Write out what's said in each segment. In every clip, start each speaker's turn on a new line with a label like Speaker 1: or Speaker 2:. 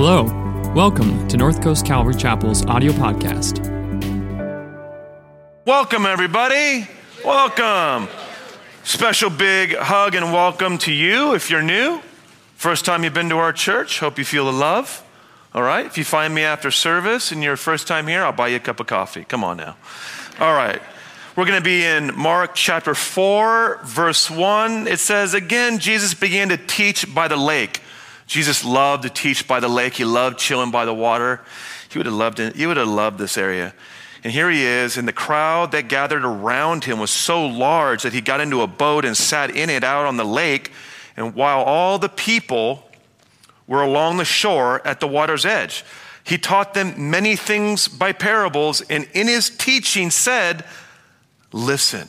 Speaker 1: Hello. Welcome to North Coast Calvary Chapel's audio podcast.
Speaker 2: Welcome, everybody. Welcome. Special big hug and welcome to you if you're new. First time you've been to our church. Hope you feel the love. All right. If you find me after service and your first time here, I'll buy you a cup of coffee. Come on now. All right. We're going to be in Mark chapter 4, verse 1. It says, Again, Jesus began to teach by the lake. Jesus loved to teach by the lake. He loved chilling by the water. He would have loved it. He would have loved this area. And here he is, and the crowd that gathered around him was so large that he got into a boat and sat in it out on the lake. And while all the people were along the shore at the water's edge, he taught them many things by parables, and in his teaching said, Listen.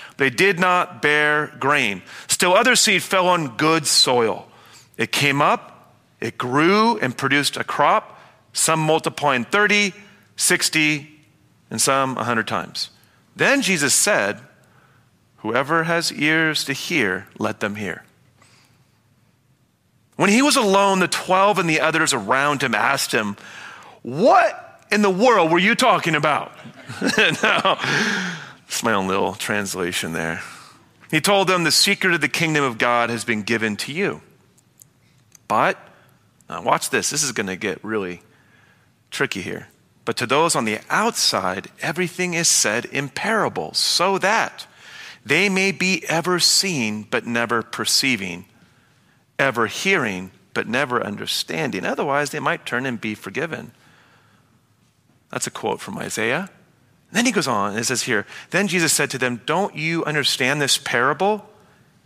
Speaker 2: they did not bear grain. Still, other seed fell on good soil. It came up, it grew, and produced a crop, some multiplying 30, 60, and some 100 times. Then Jesus said, Whoever has ears to hear, let them hear. When he was alone, the 12 and the others around him asked him, What in the world were you talking about? no, it's my own little translation there. He told them, The secret of the kingdom of God has been given to you. But, now watch this, this is going to get really tricky here. But to those on the outside, everything is said in parables, so that they may be ever seeing but never perceiving, ever hearing but never understanding. Otherwise, they might turn and be forgiven. That's a quote from Isaiah. Then he goes on, and it says here Then Jesus said to them, Don't you understand this parable?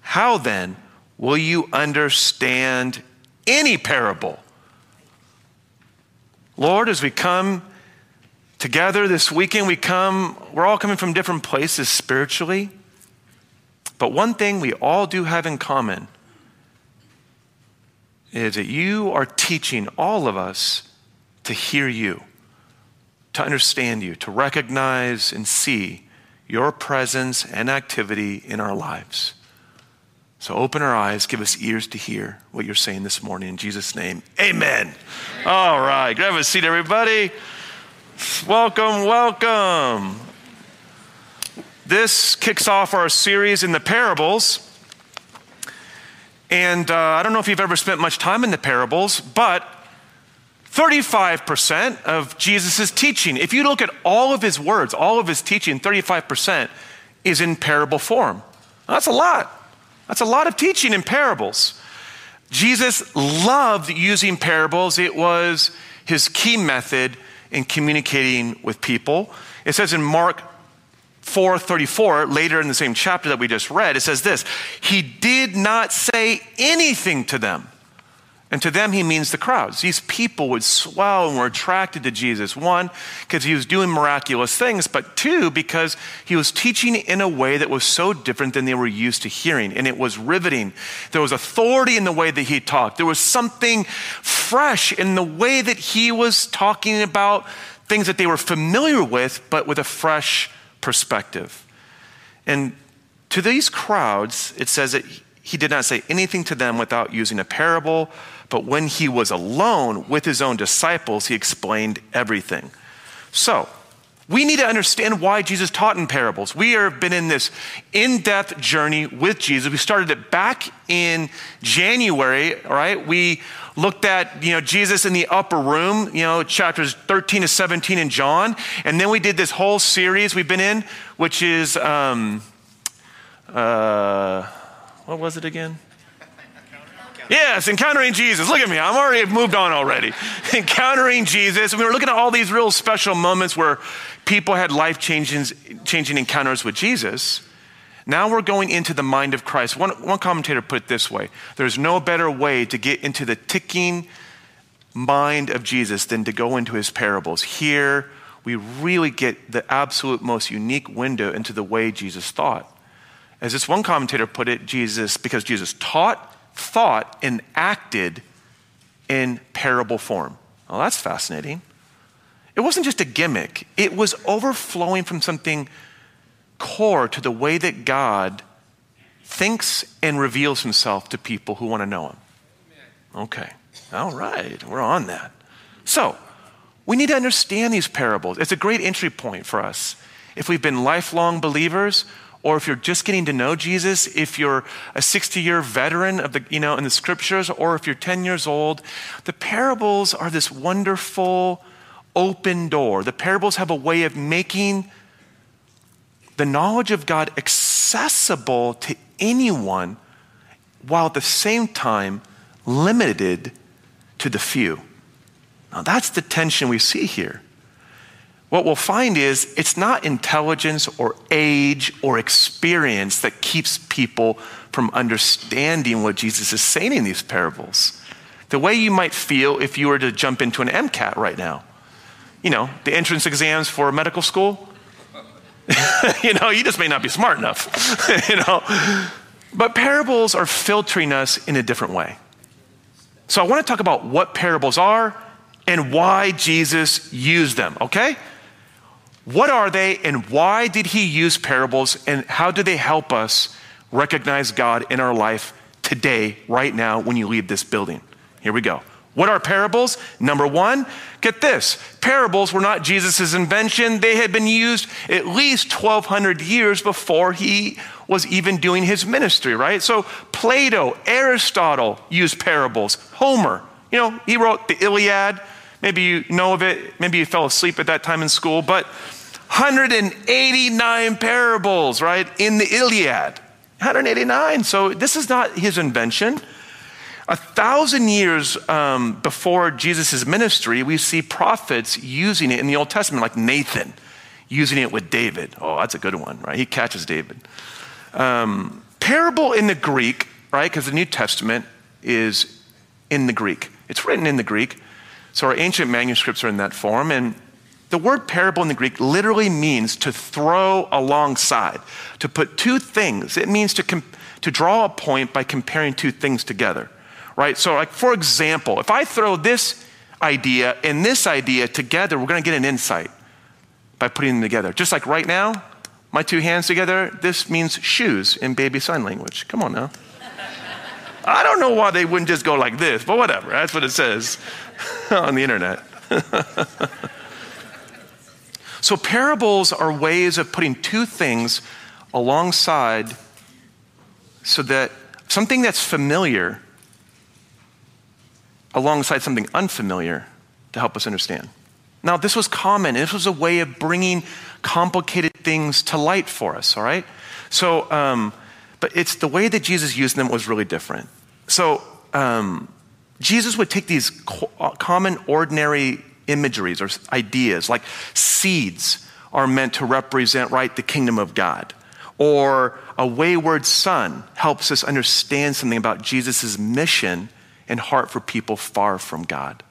Speaker 2: How then will you understand any parable? Lord, as we come together this weekend, we come, we're all coming from different places spiritually. But one thing we all do have in common is that you are teaching all of us to hear you to understand you, to recognize and see your presence and activity in our lives. So open our eyes, give us ears to hear what you're saying this morning. In Jesus' name, amen. All right, grab a seat, everybody. Welcome, welcome. This kicks off our series in the parables. And uh, I don't know if you've ever spent much time in the parables, but 35% of Jesus' teaching, if you look at all of his words, all of his teaching, 35% is in parable form. That's a lot. That's a lot of teaching in parables. Jesus loved using parables, it was his key method in communicating with people. It says in Mark 4:34 later in the same chapter that we just read it says this he did not say anything to them and to them, he means the crowds. These people would swell and were attracted to Jesus. One, because he was doing miraculous things, but two, because he was teaching in a way that was so different than they were used to hearing. And it was riveting. There was authority in the way that he talked, there was something fresh in the way that he was talking about things that they were familiar with, but with a fresh perspective. And to these crowds, it says that he did not say anything to them without using a parable but when he was alone with his own disciples, he explained everything. So, we need to understand why Jesus taught in parables. We have been in this in depth journey with Jesus. We started it back in January, right? We looked at, you know, Jesus in the upper room, you know, chapters 13 to 17 in John. And then we did this whole series we've been in, which is, um, uh, what was it again? Yes, encountering Jesus. Look at me. I'm already moved on already. encountering Jesus. We were looking at all these real special moments where people had life changing, encounters with Jesus. Now we're going into the mind of Christ. One, one commentator put it this way there's no better way to get into the ticking mind of Jesus than to go into his parables. Here, we really get the absolute most unique window into the way Jesus thought. As this one commentator put it, Jesus, because Jesus taught, thought, and acted in parable form. Well, that's fascinating. It wasn't just a gimmick, it was overflowing from something core to the way that God thinks and reveals himself to people who want to know him. Okay, all right, we're on that. So, we need to understand these parables. It's a great entry point for us. If we've been lifelong believers, or if you're just getting to know Jesus, if you're a 60 year veteran of the, you know, in the scriptures, or if you're 10 years old, the parables are this wonderful open door. The parables have a way of making the knowledge of God accessible to anyone while at the same time limited to the few. Now, that's the tension we see here. What we'll find is it's not intelligence or age or experience that keeps people from understanding what Jesus is saying in these parables. The way you might feel if you were to jump into an MCAT right now. You know, the entrance exams for medical school. you know, you just may not be smart enough. you know. But parables are filtering us in a different way. So I want to talk about what parables are and why Jesus used them, okay? What are they and why did he use parables and how do they help us recognize God in our life today, right now, when you leave this building? Here we go. What are parables? Number one, get this parables were not Jesus' invention. They had been used at least 1,200 years before he was even doing his ministry, right? So Plato, Aristotle used parables. Homer, you know, he wrote the Iliad. Maybe you know of it. Maybe you fell asleep at that time in school, but 189 parables, right, in the Iliad. 189. So this is not his invention. A thousand years um, before Jesus' ministry, we see prophets using it in the Old Testament, like Nathan using it with David. Oh, that's a good one, right? He catches David. Um, parable in the Greek, right? Because the New Testament is in the Greek. It's written in the Greek. So our ancient manuscripts are in that form. And the word parable in the Greek literally means to throw alongside, to put two things. It means to, to draw a point by comparing two things together, right? So, like, for example, if I throw this idea and this idea together, we're going to get an insight by putting them together. Just like right now, my two hands together, this means shoes in baby sign language. Come on now. I don't know why they wouldn't just go like this, but whatever. That's what it says on the internet. so, parables are ways of putting two things alongside so that something that's familiar alongside something unfamiliar to help us understand. Now, this was common. This was a way of bringing complicated things to light for us, all right? So, um, but it's the way that Jesus used them was really different. So, um, Jesus would take these co- uh, common, ordinary imageries or ideas, like seeds are meant to represent, right, the kingdom of God. Or a wayward son helps us understand something about Jesus' mission and heart for people far from God.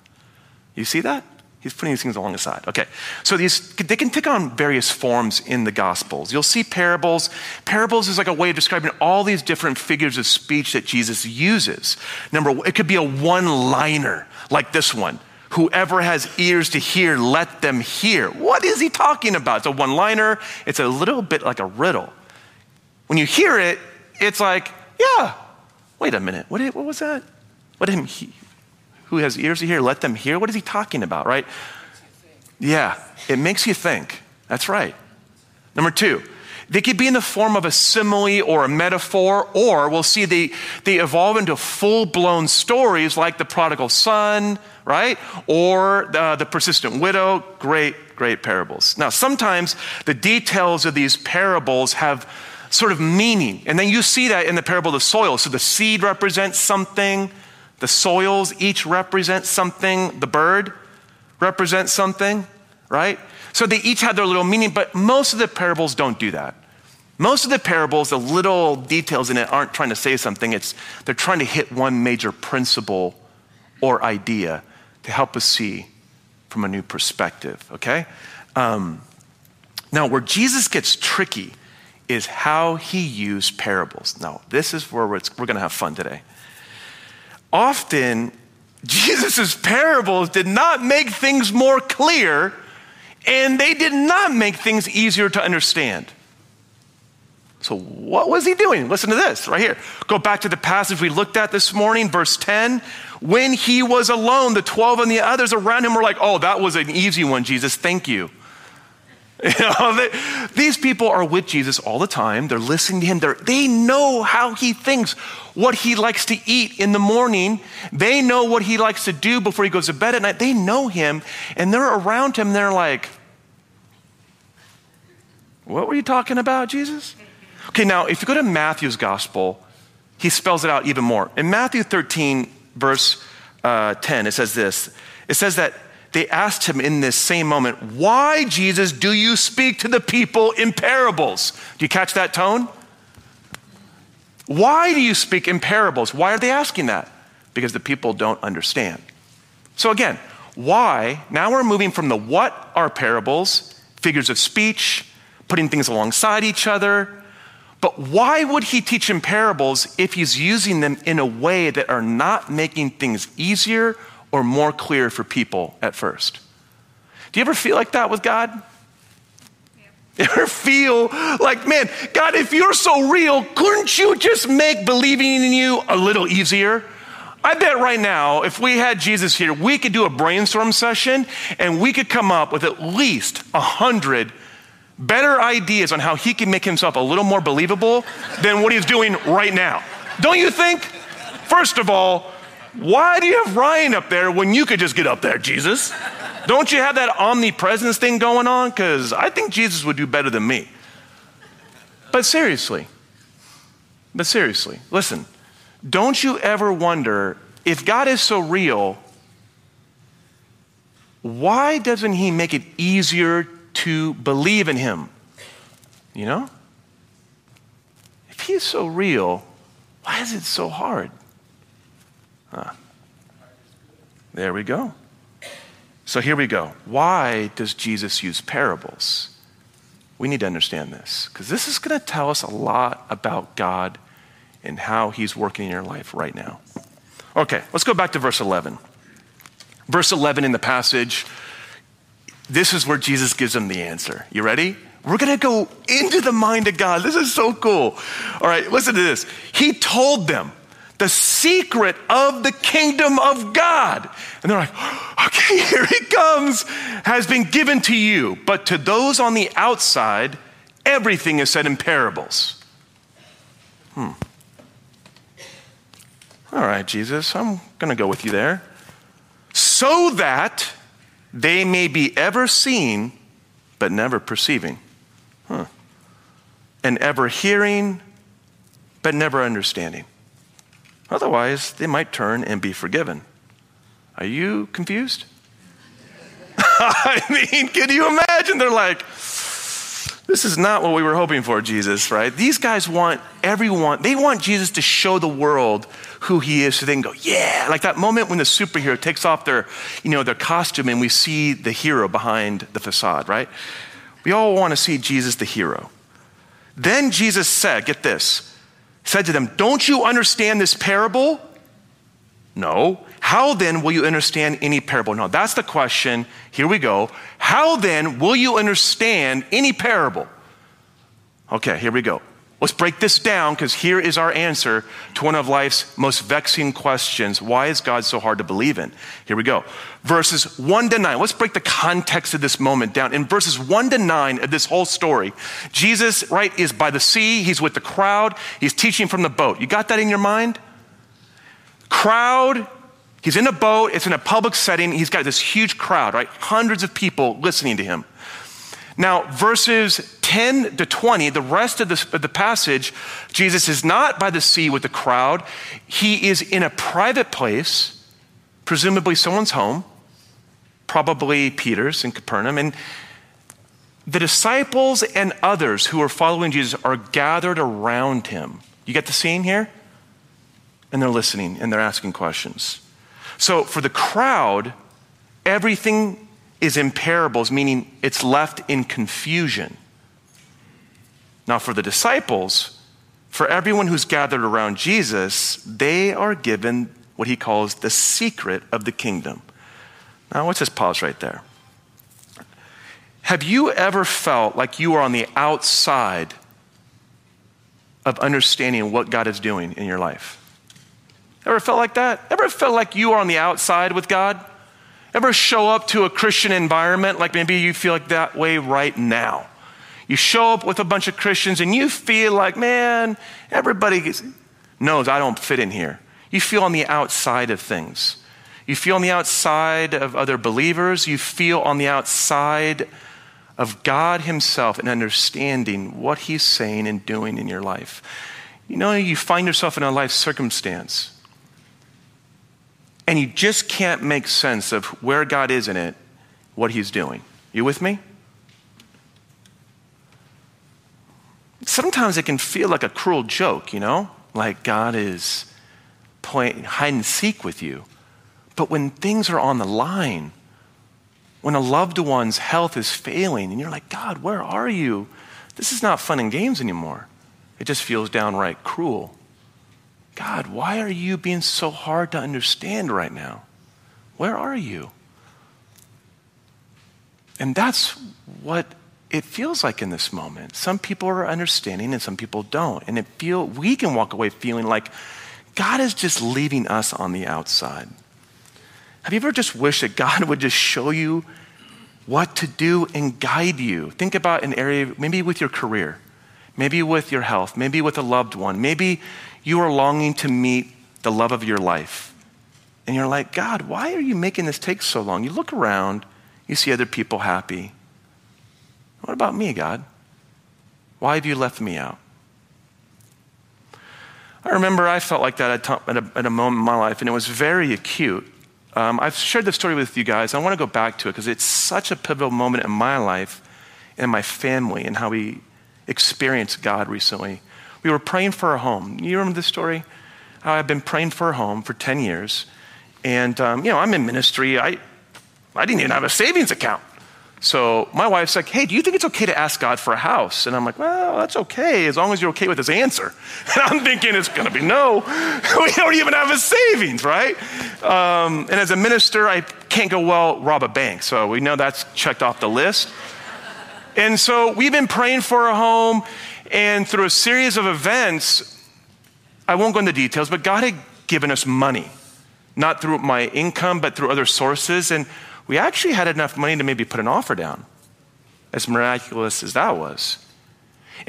Speaker 2: You see that? He's putting these things along the side. Okay. So these they can take on various forms in the gospels. You'll see parables. Parables is like a way of describing all these different figures of speech that Jesus uses. Number one, it could be a one-liner like this one. Whoever has ears to hear, let them hear. What is he talking about? It's a one-liner. It's a little bit like a riddle. When you hear it, it's like, yeah, wait a minute. What, what was that? What did he, who has ears to hear, let them hear. What is he talking about, right? Yeah, it makes you think. That's right. Number two, they could be in the form of a simile or a metaphor, or we'll see they, they evolve into full blown stories like the prodigal son, right? Or the, the persistent widow. Great, great parables. Now, sometimes the details of these parables have sort of meaning, and then you see that in the parable of the soil. So the seed represents something, the soils each represent something. The bird represents something, right? So they each have their little meaning, but most of the parables don't do that. Most of the parables, the little details in it aren't trying to say something, it's they're trying to hit one major principle or idea to help us see from a new perspective, okay? Um, now, where Jesus gets tricky is how he used parables. Now, this is where we're, we're going to have fun today. Often, Jesus' parables did not make things more clear, and they did not make things easier to understand. So, what was he doing? Listen to this right here. Go back to the passage we looked at this morning, verse 10. When he was alone, the 12 and the others around him were like, Oh, that was an easy one, Jesus. Thank you. You know, they, these people are with Jesus all the time. They're listening to him. They're, they know how he thinks, what he likes to eat in the morning. They know what he likes to do before he goes to bed at night. They know him, and they're around him. They're like, What were you talking about, Jesus? Okay, now, if you go to Matthew's gospel, he spells it out even more. In Matthew 13, verse uh, 10, it says this it says that they asked him in this same moment, Why, Jesus, do you speak to the people in parables? Do you catch that tone? Why do you speak in parables? Why are they asking that? Because the people don't understand. So, again, why? Now we're moving from the what are parables, figures of speech, putting things alongside each other. But why would he teach in parables if he's using them in a way that are not making things easier or more clear for people at first. Do you ever feel like that with God? Yeah. Ever feel like, man, God, if you're so real, couldn't you just make believing in you a little easier? I bet right now, if we had Jesus here, we could do a brainstorm session and we could come up with at least a hundred better ideas on how he can make himself a little more believable than what he's doing right now. Don't you think? First of all, why do you have Ryan up there when you could just get up there, Jesus? Don't you have that omnipresence thing going on? Because I think Jesus would do better than me. But seriously, but seriously, listen, don't you ever wonder if God is so real, why doesn't He make it easier to believe in Him? You know? If He's so real, why is it so hard? Huh. There we go. So here we go. Why does Jesus use parables? We need to understand this because this is going to tell us a lot about God and how He's working in your life right now. Okay, let's go back to verse 11. Verse 11 in the passage, this is where Jesus gives them the answer. You ready? We're going to go into the mind of God. This is so cool. All right, listen to this. He told them, the secret of the kingdom of God. And they're like, okay, here he comes, has been given to you. But to those on the outside, everything is said in parables. Hmm. All right, Jesus, I'm going to go with you there. So that they may be ever seen, but never perceiving. Huh. And ever hearing, but never understanding. Otherwise, they might turn and be forgiven. Are you confused? I mean, can you imagine? They're like, this is not what we were hoping for, Jesus, right? These guys want everyone, they want Jesus to show the world who he is so they can go, yeah. Like that moment when the superhero takes off their, you know, their costume and we see the hero behind the facade, right? We all want to see Jesus the hero. Then Jesus said, get this, said to them, Don't you understand this parable? No. How then will you understand any parable? No, that's the question. Here we go. How then will you understand any parable? Okay, here we go. Let's break this down because here is our answer to one of life's most vexing questions. Why is God so hard to believe in? Here we go. Verses 1 to 9. Let's break the context of this moment down. In verses 1 to 9 of this whole story, Jesus, right, is by the sea. He's with the crowd. He's teaching from the boat. You got that in your mind? Crowd. He's in a boat. It's in a public setting. He's got this huge crowd, right? Hundreds of people listening to him. Now, verses 10 to 20, the rest of the, of the, passage, Jesus is not by the sea with the crowd. He is in a private place, presumably someone's home, probably Peter's in Capernaum. And the disciples and others who are following Jesus are gathered around him. You get the scene here? And they're listening and they're asking questions. So for the crowd, everything is in parables, meaning it's left in confusion. Now, for the disciples, for everyone who's gathered around Jesus, they are given what he calls the secret of the kingdom. Now, let's just pause right there. Have you ever felt like you are on the outside of understanding what God is doing in your life? Ever felt like that? Ever felt like you are on the outside with God? Ever show up to a Christian environment like maybe you feel like that way right now? You show up with a bunch of Christians and you feel like, man, everybody knows I don't fit in here. You feel on the outside of things. You feel on the outside of other believers. You feel on the outside of God Himself and understanding what He's saying and doing in your life. You know, you find yourself in a life circumstance and you just can't make sense of where God is in it, what He's doing. You with me? Sometimes it can feel like a cruel joke, you know? Like God is playing hide and seek with you. But when things are on the line, when a loved one's health is failing and you're like, God, where are you? This is not fun and games anymore. It just feels downright cruel. God, why are you being so hard to understand right now? Where are you? And that's what it feels like in this moment. Some people are understanding and some people don't. And it feel we can walk away feeling like God is just leaving us on the outside. Have you ever just wished that God would just show you what to do and guide you? Think about an area, maybe with your career, maybe with your health, maybe with a loved one, maybe you are longing to meet the love of your life. And you're like, God, why are you making this take so long? You look around, you see other people happy. What about me, God? Why have you left me out? I remember I felt like that at a, at a moment in my life, and it was very acute. Um, I've shared this story with you guys. I want to go back to it because it's such a pivotal moment in my life and my family and how we experienced God recently. We were praying for a home. You remember this story? I've been praying for a home for 10 years. And, um, you know, I'm in ministry. I, I didn't even have a savings account. So my wife's like, hey, do you think it's okay to ask God for a house? And I'm like, well, that's okay as long as you're okay with his answer. And I'm thinking it's going to be no. we don't even have a savings, right? Um, and as a minister, I can't go well rob a bank. So we know that's checked off the list. And so we've been praying for a home, and through a series of events, I won't go into details, but God had given us money, not through my income, but through other sources. And we actually had enough money to maybe put an offer down, as miraculous as that was.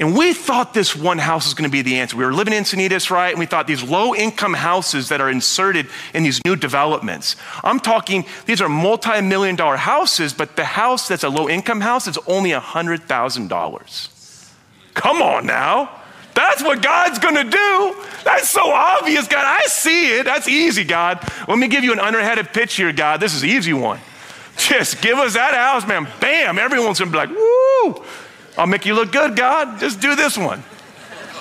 Speaker 2: And we thought this one house was going to be the answer. We were living in Encinitas, right? And we thought these low income houses that are inserted in these new developments. I'm talking, these are multi million dollar houses, but the house that's a low income house is only $100,000. Come on now. That's what God's gonna do. That's so obvious, God. I see it. That's easy, God. Let me give you an underhanded pitch here, God. This is easy one. Just give us that house, man. Bam. Everyone's gonna be like, woo. I'll make you look good, God. Just do this one.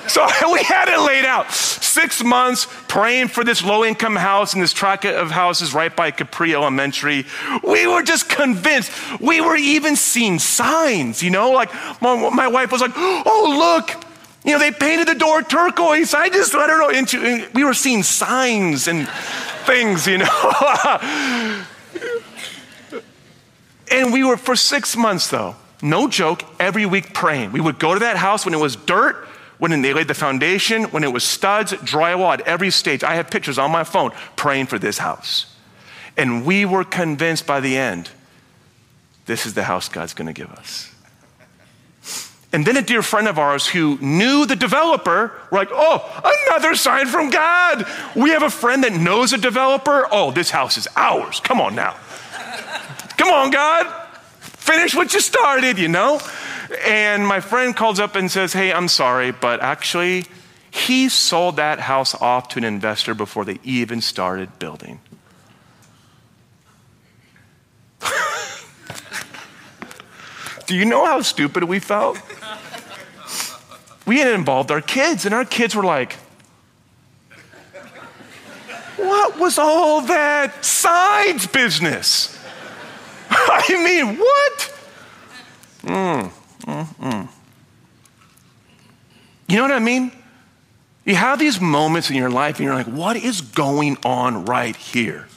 Speaker 2: So we had it laid out. Six months praying for this low income house in this tract of houses right by Capri Elementary. We were just convinced. We were even seeing signs, you know, like my, my wife was like, oh, look, you know, they painted the door turquoise. I just, I don't know, into, we were seeing signs and things, you know. and we were for six months, though no joke, every week praying. We would go to that house when it was dirt, when they laid the foundation, when it was studs, drywall at every stage. I have pictures on my phone praying for this house. And we were convinced by the end this is the house God's going to give us. And then a dear friend of ours who knew the developer, we're like, oh, another sign from God. We have a friend that knows a developer. Oh, this house is ours. Come on now. Come on, God. Finish what you started, you know? And my friend calls up and says, Hey, I'm sorry, but actually, he sold that house off to an investor before they even started building. Do you know how stupid we felt? we had involved our kids, and our kids were like, What was all that sides business? I mean, what? Mm, mm, mm. You know what I mean? You have these moments in your life and you're like, what is going on right here?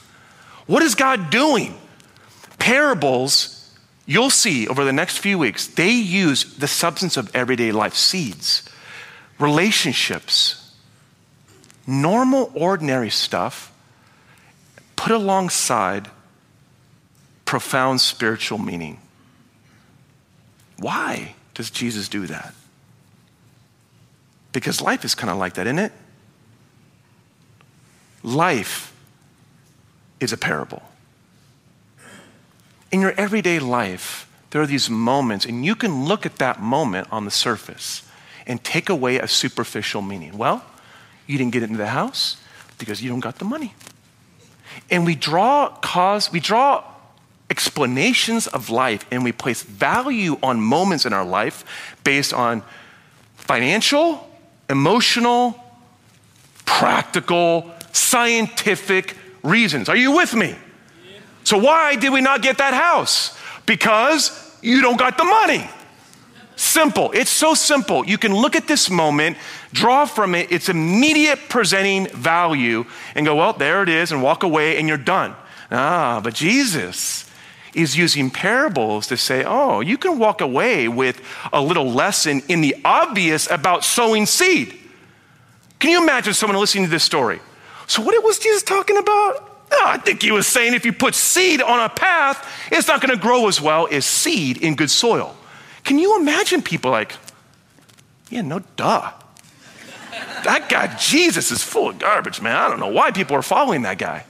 Speaker 2: What is God doing? Parables, you'll see over the next few weeks, they use the substance of everyday life seeds, relationships, normal, ordinary stuff, put alongside profound spiritual meaning. Why does Jesus do that? Because life is kind of like that, isn't it? Life is a parable. In your everyday life, there are these moments, and you can look at that moment on the surface and take away a superficial meaning. Well, you didn't get into the house because you don't got the money. And we draw cause, we draw explanations of life and we place value on moments in our life based on financial, emotional, practical, scientific reasons. Are you with me? So, why did we not get that house? Because you don't got the money. Simple. It's so simple. You can look at this moment, draw from it its immediate presenting value, and go, well, there it is, and walk away, and you're done. Ah, but Jesus is using parables to say, oh, you can walk away with a little lesson in the obvious about sowing seed. Can you imagine someone listening to this story? So, what was Jesus talking about? Oh, I think he was saying if you put seed on a path, it's not going to grow as well as seed in good soil. Can you imagine people like, yeah, no duh. That guy, Jesus, is full of garbage, man. I don't know why people are following that guy.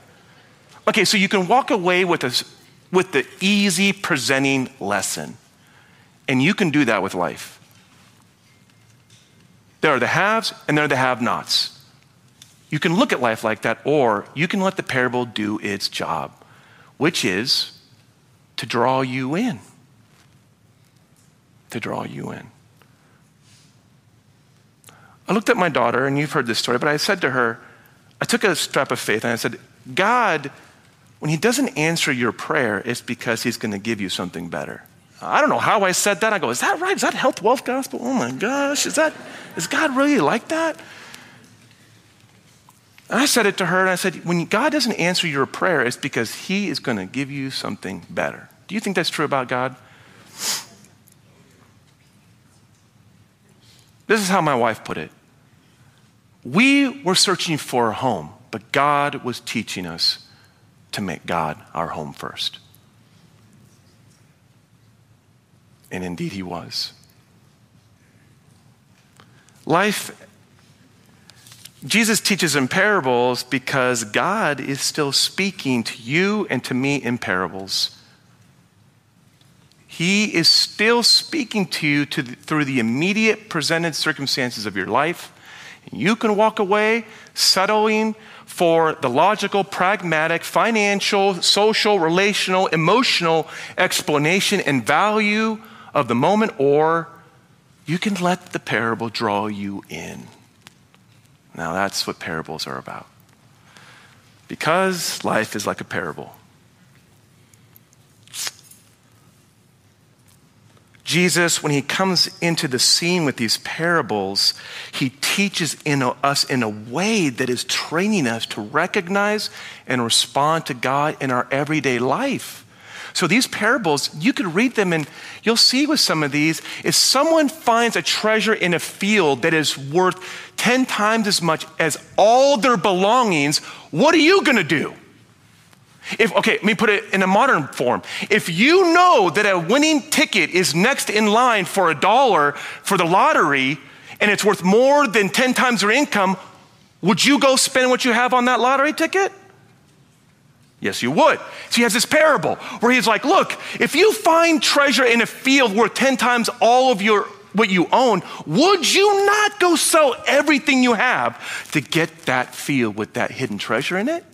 Speaker 2: Okay, so you can walk away with a with the easy presenting lesson. And you can do that with life. There are the haves and there are the have nots. You can look at life like that, or you can let the parable do its job, which is to draw you in. To draw you in. I looked at my daughter, and you've heard this story, but I said to her, I took a step of faith and I said, God when he doesn't answer your prayer, it's because he's going to give you something better. I don't know how I said that. I go, is that right? Is that health, wealth, gospel? Oh my gosh, is that, is God really like that? And I said it to her, and I said, when God doesn't answer your prayer, it's because he is going to give you something better. Do you think that's true about God? This is how my wife put it. We were searching for a home, but God was teaching us to make God our home first. And indeed, he was. Life, Jesus teaches in parables because God is still speaking to you and to me in parables. He is still speaking to you to the, through the immediate presented circumstances of your life. You can walk away settling for the logical, pragmatic, financial, social, relational, emotional explanation and value of the moment, or you can let the parable draw you in. Now, that's what parables are about. Because life is like a parable. Jesus, when he comes into the scene with these parables, he teaches in a, us in a way that is training us to recognize and respond to God in our everyday life. So these parables, you could read them and you'll see with some of these, if someone finds a treasure in a field that is worth 10 times as much as all their belongings, what are you going to do? If, okay, let me put it in a modern form. If you know that a winning ticket is next in line for a dollar for the lottery and it's worth more than 10 times your income, would you go spend what you have on that lottery ticket? Yes, you would. So he has this parable where he's like, look, if you find treasure in a field worth 10 times all of your what you own, would you not go sell everything you have to get that field with that hidden treasure in it?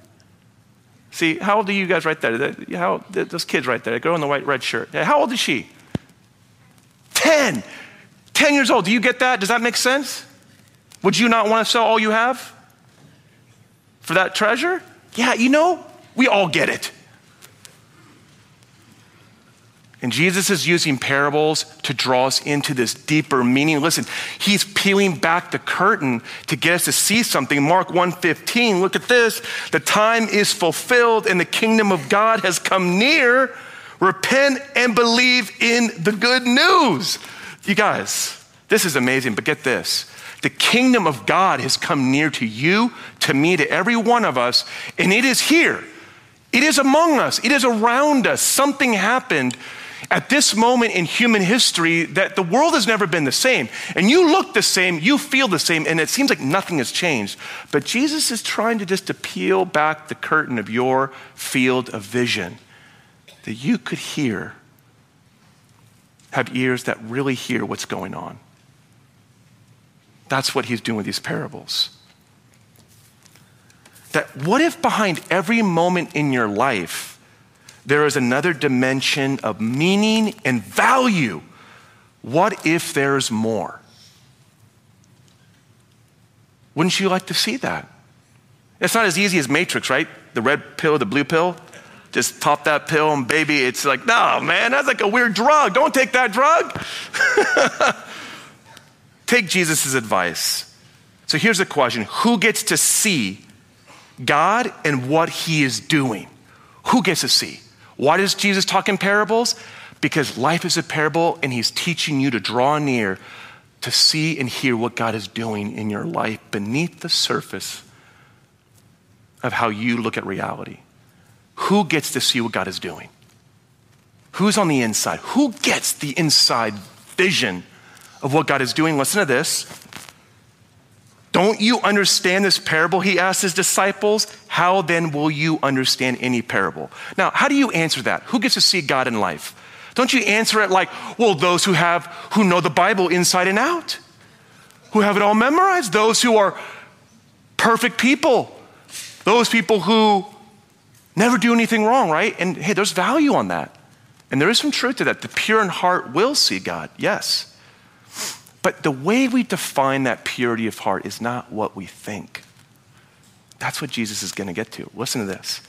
Speaker 2: See, how old are you guys right there? How, those kids right there, the girl in the white red shirt. How old is she? 10. 10 years old. Do you get that? Does that make sense? Would you not want to sell all you have for that treasure? Yeah, you know, we all get it. And Jesus is using parables to draw us into this deeper meaning. Listen, he's peeling back the curtain to get us to see something. Mark 1:15, look at this. The time is fulfilled and the kingdom of God has come near. Repent and believe in the good news. You guys, this is amazing, but get this. The kingdom of God has come near to you, to me, to every one of us, and it is here. It is among us. It is around us. Something happened at this moment in human history that the world has never been the same. And you look the same, you feel the same, and it seems like nothing has changed. But Jesus is trying to just peel back the curtain of your field of vision that you could hear, have ears that really hear what's going on. That's what he's doing with these parables. That what if behind every moment in your life, there is another dimension of meaning and value. What if there's more? Wouldn't you like to see that? It's not as easy as Matrix, right? The red pill, the blue pill. Just pop that pill, and baby, it's like, no, man, that's like a weird drug. Don't take that drug. take Jesus' advice. So here's the question Who gets to see God and what he is doing? Who gets to see? Why does Jesus talk in parables? Because life is a parable and he's teaching you to draw near to see and hear what God is doing in your life beneath the surface of how you look at reality. Who gets to see what God is doing? Who's on the inside? Who gets the inside vision of what God is doing? Listen to this. Don't you understand this parable? He asked his disciples. How then will you understand any parable? Now, how do you answer that? Who gets to see God in life? Don't you answer it like, well, those who have, who know the Bible inside and out, who have it all memorized, those who are perfect people, those people who never do anything wrong, right? And hey, there's value on that. And there is some truth to that. The pure in heart will see God, yes. But the way we define that purity of heart is not what we think. That's what Jesus is going to get to. Listen to this.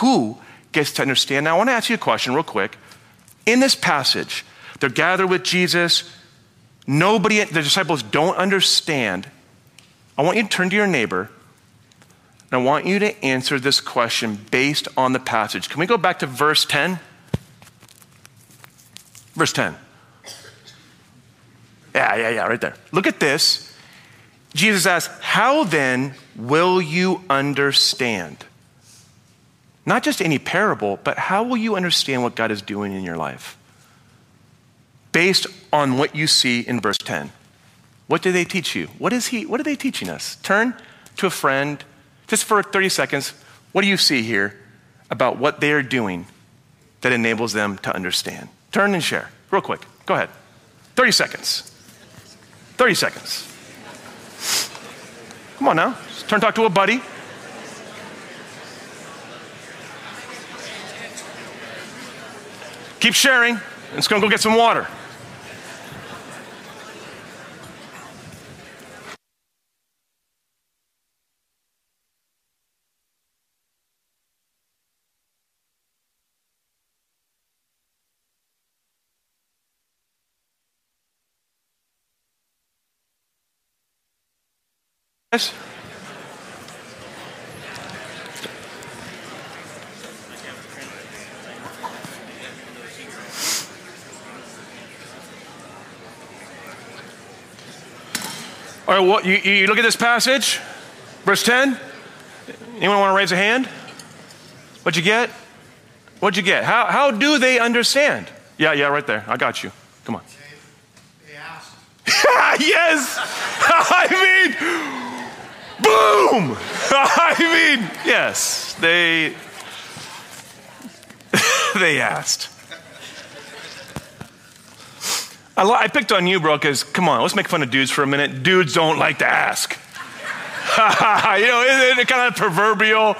Speaker 2: Who gets to understand? Now, I want to ask you a question real quick. In this passage, they're gathered with Jesus. Nobody, the disciples don't understand. I want you to turn to your neighbor and I want you to answer this question based on the passage. Can we go back to verse 10? Verse 10. Yeah, yeah, yeah, right there. Look at this. Jesus asks, How then will you understand? Not just any parable, but how will you understand what God is doing in your life? Based on what you see in verse 10. What do they teach you? What is he what are they teaching us? Turn to a friend just for 30 seconds. What do you see here about what they are doing that enables them to understand? Turn and share. Real quick. Go ahead. 30 seconds. 30 seconds. Come on now. Just turn talk to a buddy. Keep sharing. It's going to go get some water. All right, well, you, you look at this passage, verse 10. Anyone want to raise a hand? What'd you get? What'd you get? How, how do they understand? Yeah, yeah, right there. I got you. Come on.
Speaker 3: They asked.
Speaker 2: yes! I mean, Boom! I mean, yes, they they asked. I, I picked on you, bro, because come on, let's make fun of dudes for a minute. Dudes don't like to ask. you know, isn't it kind of proverbial?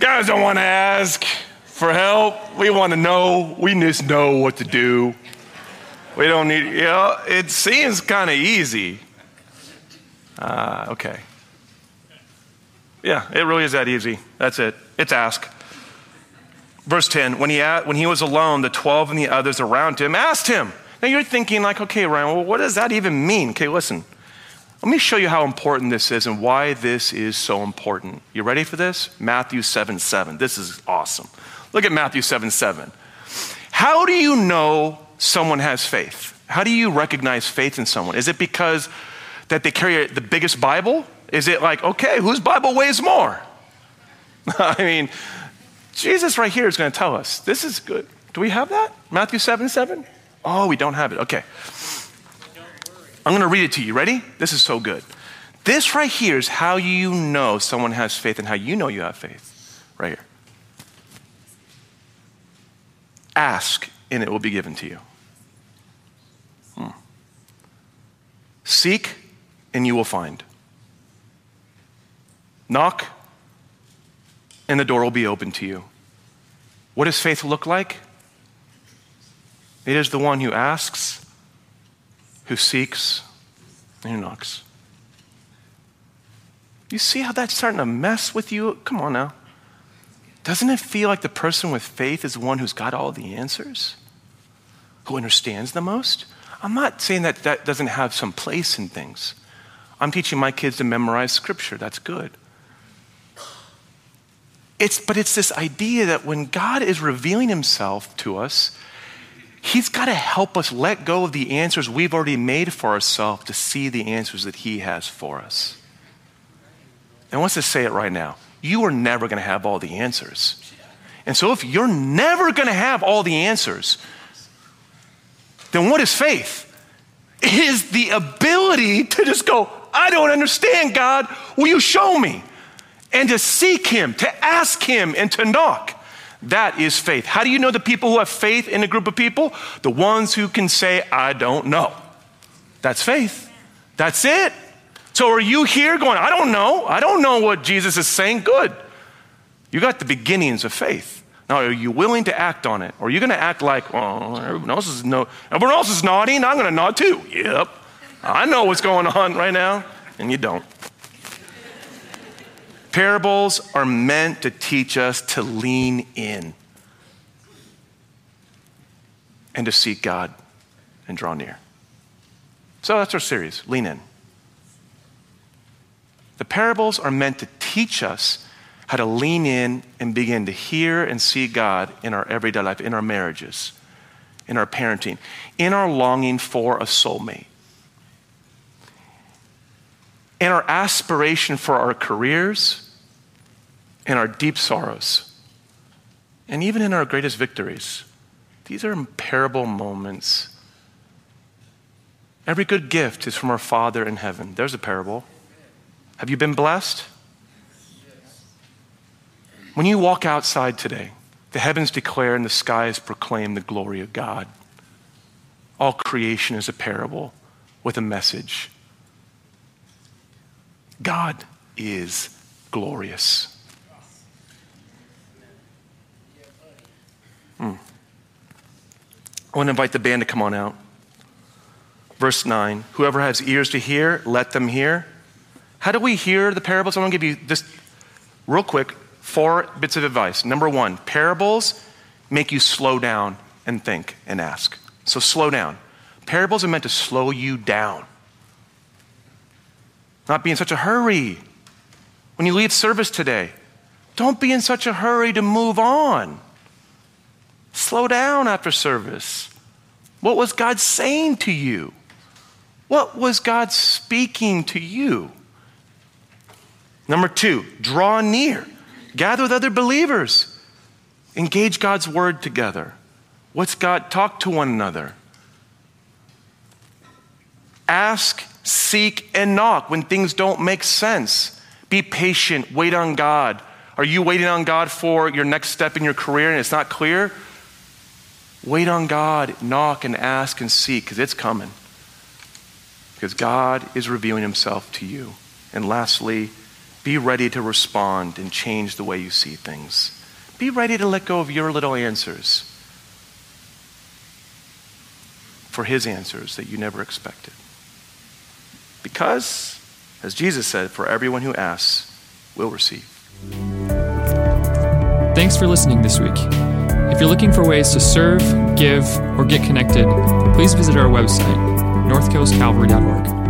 Speaker 2: Guys don't want to ask for help. We want to know. We just know what to do. We don't need, you know, it seems kind of easy. Uh, okay. Yeah, it really is that easy. That's it. It's ask. Verse 10 when he, when he was alone, the 12 and the others around him asked him. Now you're thinking, like, okay, Ryan, well, what does that even mean? Okay, listen. Let me show you how important this is and why this is so important. You ready for this? Matthew 7 7. This is awesome. Look at Matthew 7 7. How do you know someone has faith? How do you recognize faith in someone? Is it because that they carry the biggest Bible? Is it like, okay, whose Bible weighs more? I mean, Jesus right here is going to tell us this is good. Do we have that? Matthew 7 7? Oh, we don't have it. Okay. I'm going to read it to you. Ready? This is so good. This right here is how you know someone has faith and how you know you have faith. Right here. Ask, and it will be given to you. Hmm. Seek, and you will find. Knock, and the door will be open to you. What does faith look like? It is the one who asks, who seeks, and who knocks. You see how that's starting to mess with you? Come on now. Doesn't it feel like the person with faith is the one who's got all the answers? Who understands the most? I'm not saying that that doesn't have some place in things. I'm teaching my kids to memorize scripture. That's good. It's, but it's this idea that when God is revealing himself to us, he's got to help us let go of the answers we've already made for ourselves to see the answers that he has for us. And let's just say it right now. You are never going to have all the answers. And so if you're never going to have all the answers, then what is faith? It is the ability to just go, I don't understand, God. Will you show me? And to seek Him, to ask Him, and to knock. That is faith. How do you know the people who have faith in a group of people? The ones who can say, I don't know. That's faith. That's it. So are you here going, I don't know. I don't know what Jesus is saying? Good. You got the beginnings of faith. Now, are you willing to act on it? Or are you going to act like, oh, everyone else is, no, everyone else is nodding? I'm going to nod too. Yep. I know what's going on right now. And you don't. Parables are meant to teach us to lean in and to seek God and draw near. So that's our series, Lean In. The parables are meant to teach us how to lean in and begin to hear and see God in our everyday life, in our marriages, in our parenting, in our longing for a soulmate, in our aspiration for our careers in our deep sorrows, and even in our greatest victories. These are parable moments. Every good gift is from our Father in heaven. There's a parable. Have you been blessed? When you walk outside today, the heavens declare and the skies proclaim the glory of God. All creation is a parable with a message. God is glorious. Hmm. I want to invite the band to come on out. Verse 9 Whoever has ears to hear, let them hear. How do we hear the parables? I want to give you just real quick four bits of advice. Number one, parables make you slow down and think and ask. So slow down. Parables are meant to slow you down. Not be in such a hurry. When you leave service today, don't be in such a hurry to move on. Slow down after service. What was God saying to you? What was God speaking to you? Number two, draw near. Gather with other believers. Engage God's word together. What's God? Talk to one another. Ask, seek, and knock when things don't make sense. Be patient. Wait on God. Are you waiting on God for your next step in your career and it's not clear? Wait on God, knock and ask and seek because it's coming. Because God is revealing himself to you. And lastly, be ready to respond and change the way you see things. Be ready to let go of your little answers. for his answers that you never expected. Because, as Jesus said, for everyone who asks will receive.
Speaker 1: Thanks for listening this week. If you're looking for ways to serve, give, or get connected, please visit our website, northcoastcalvary.org.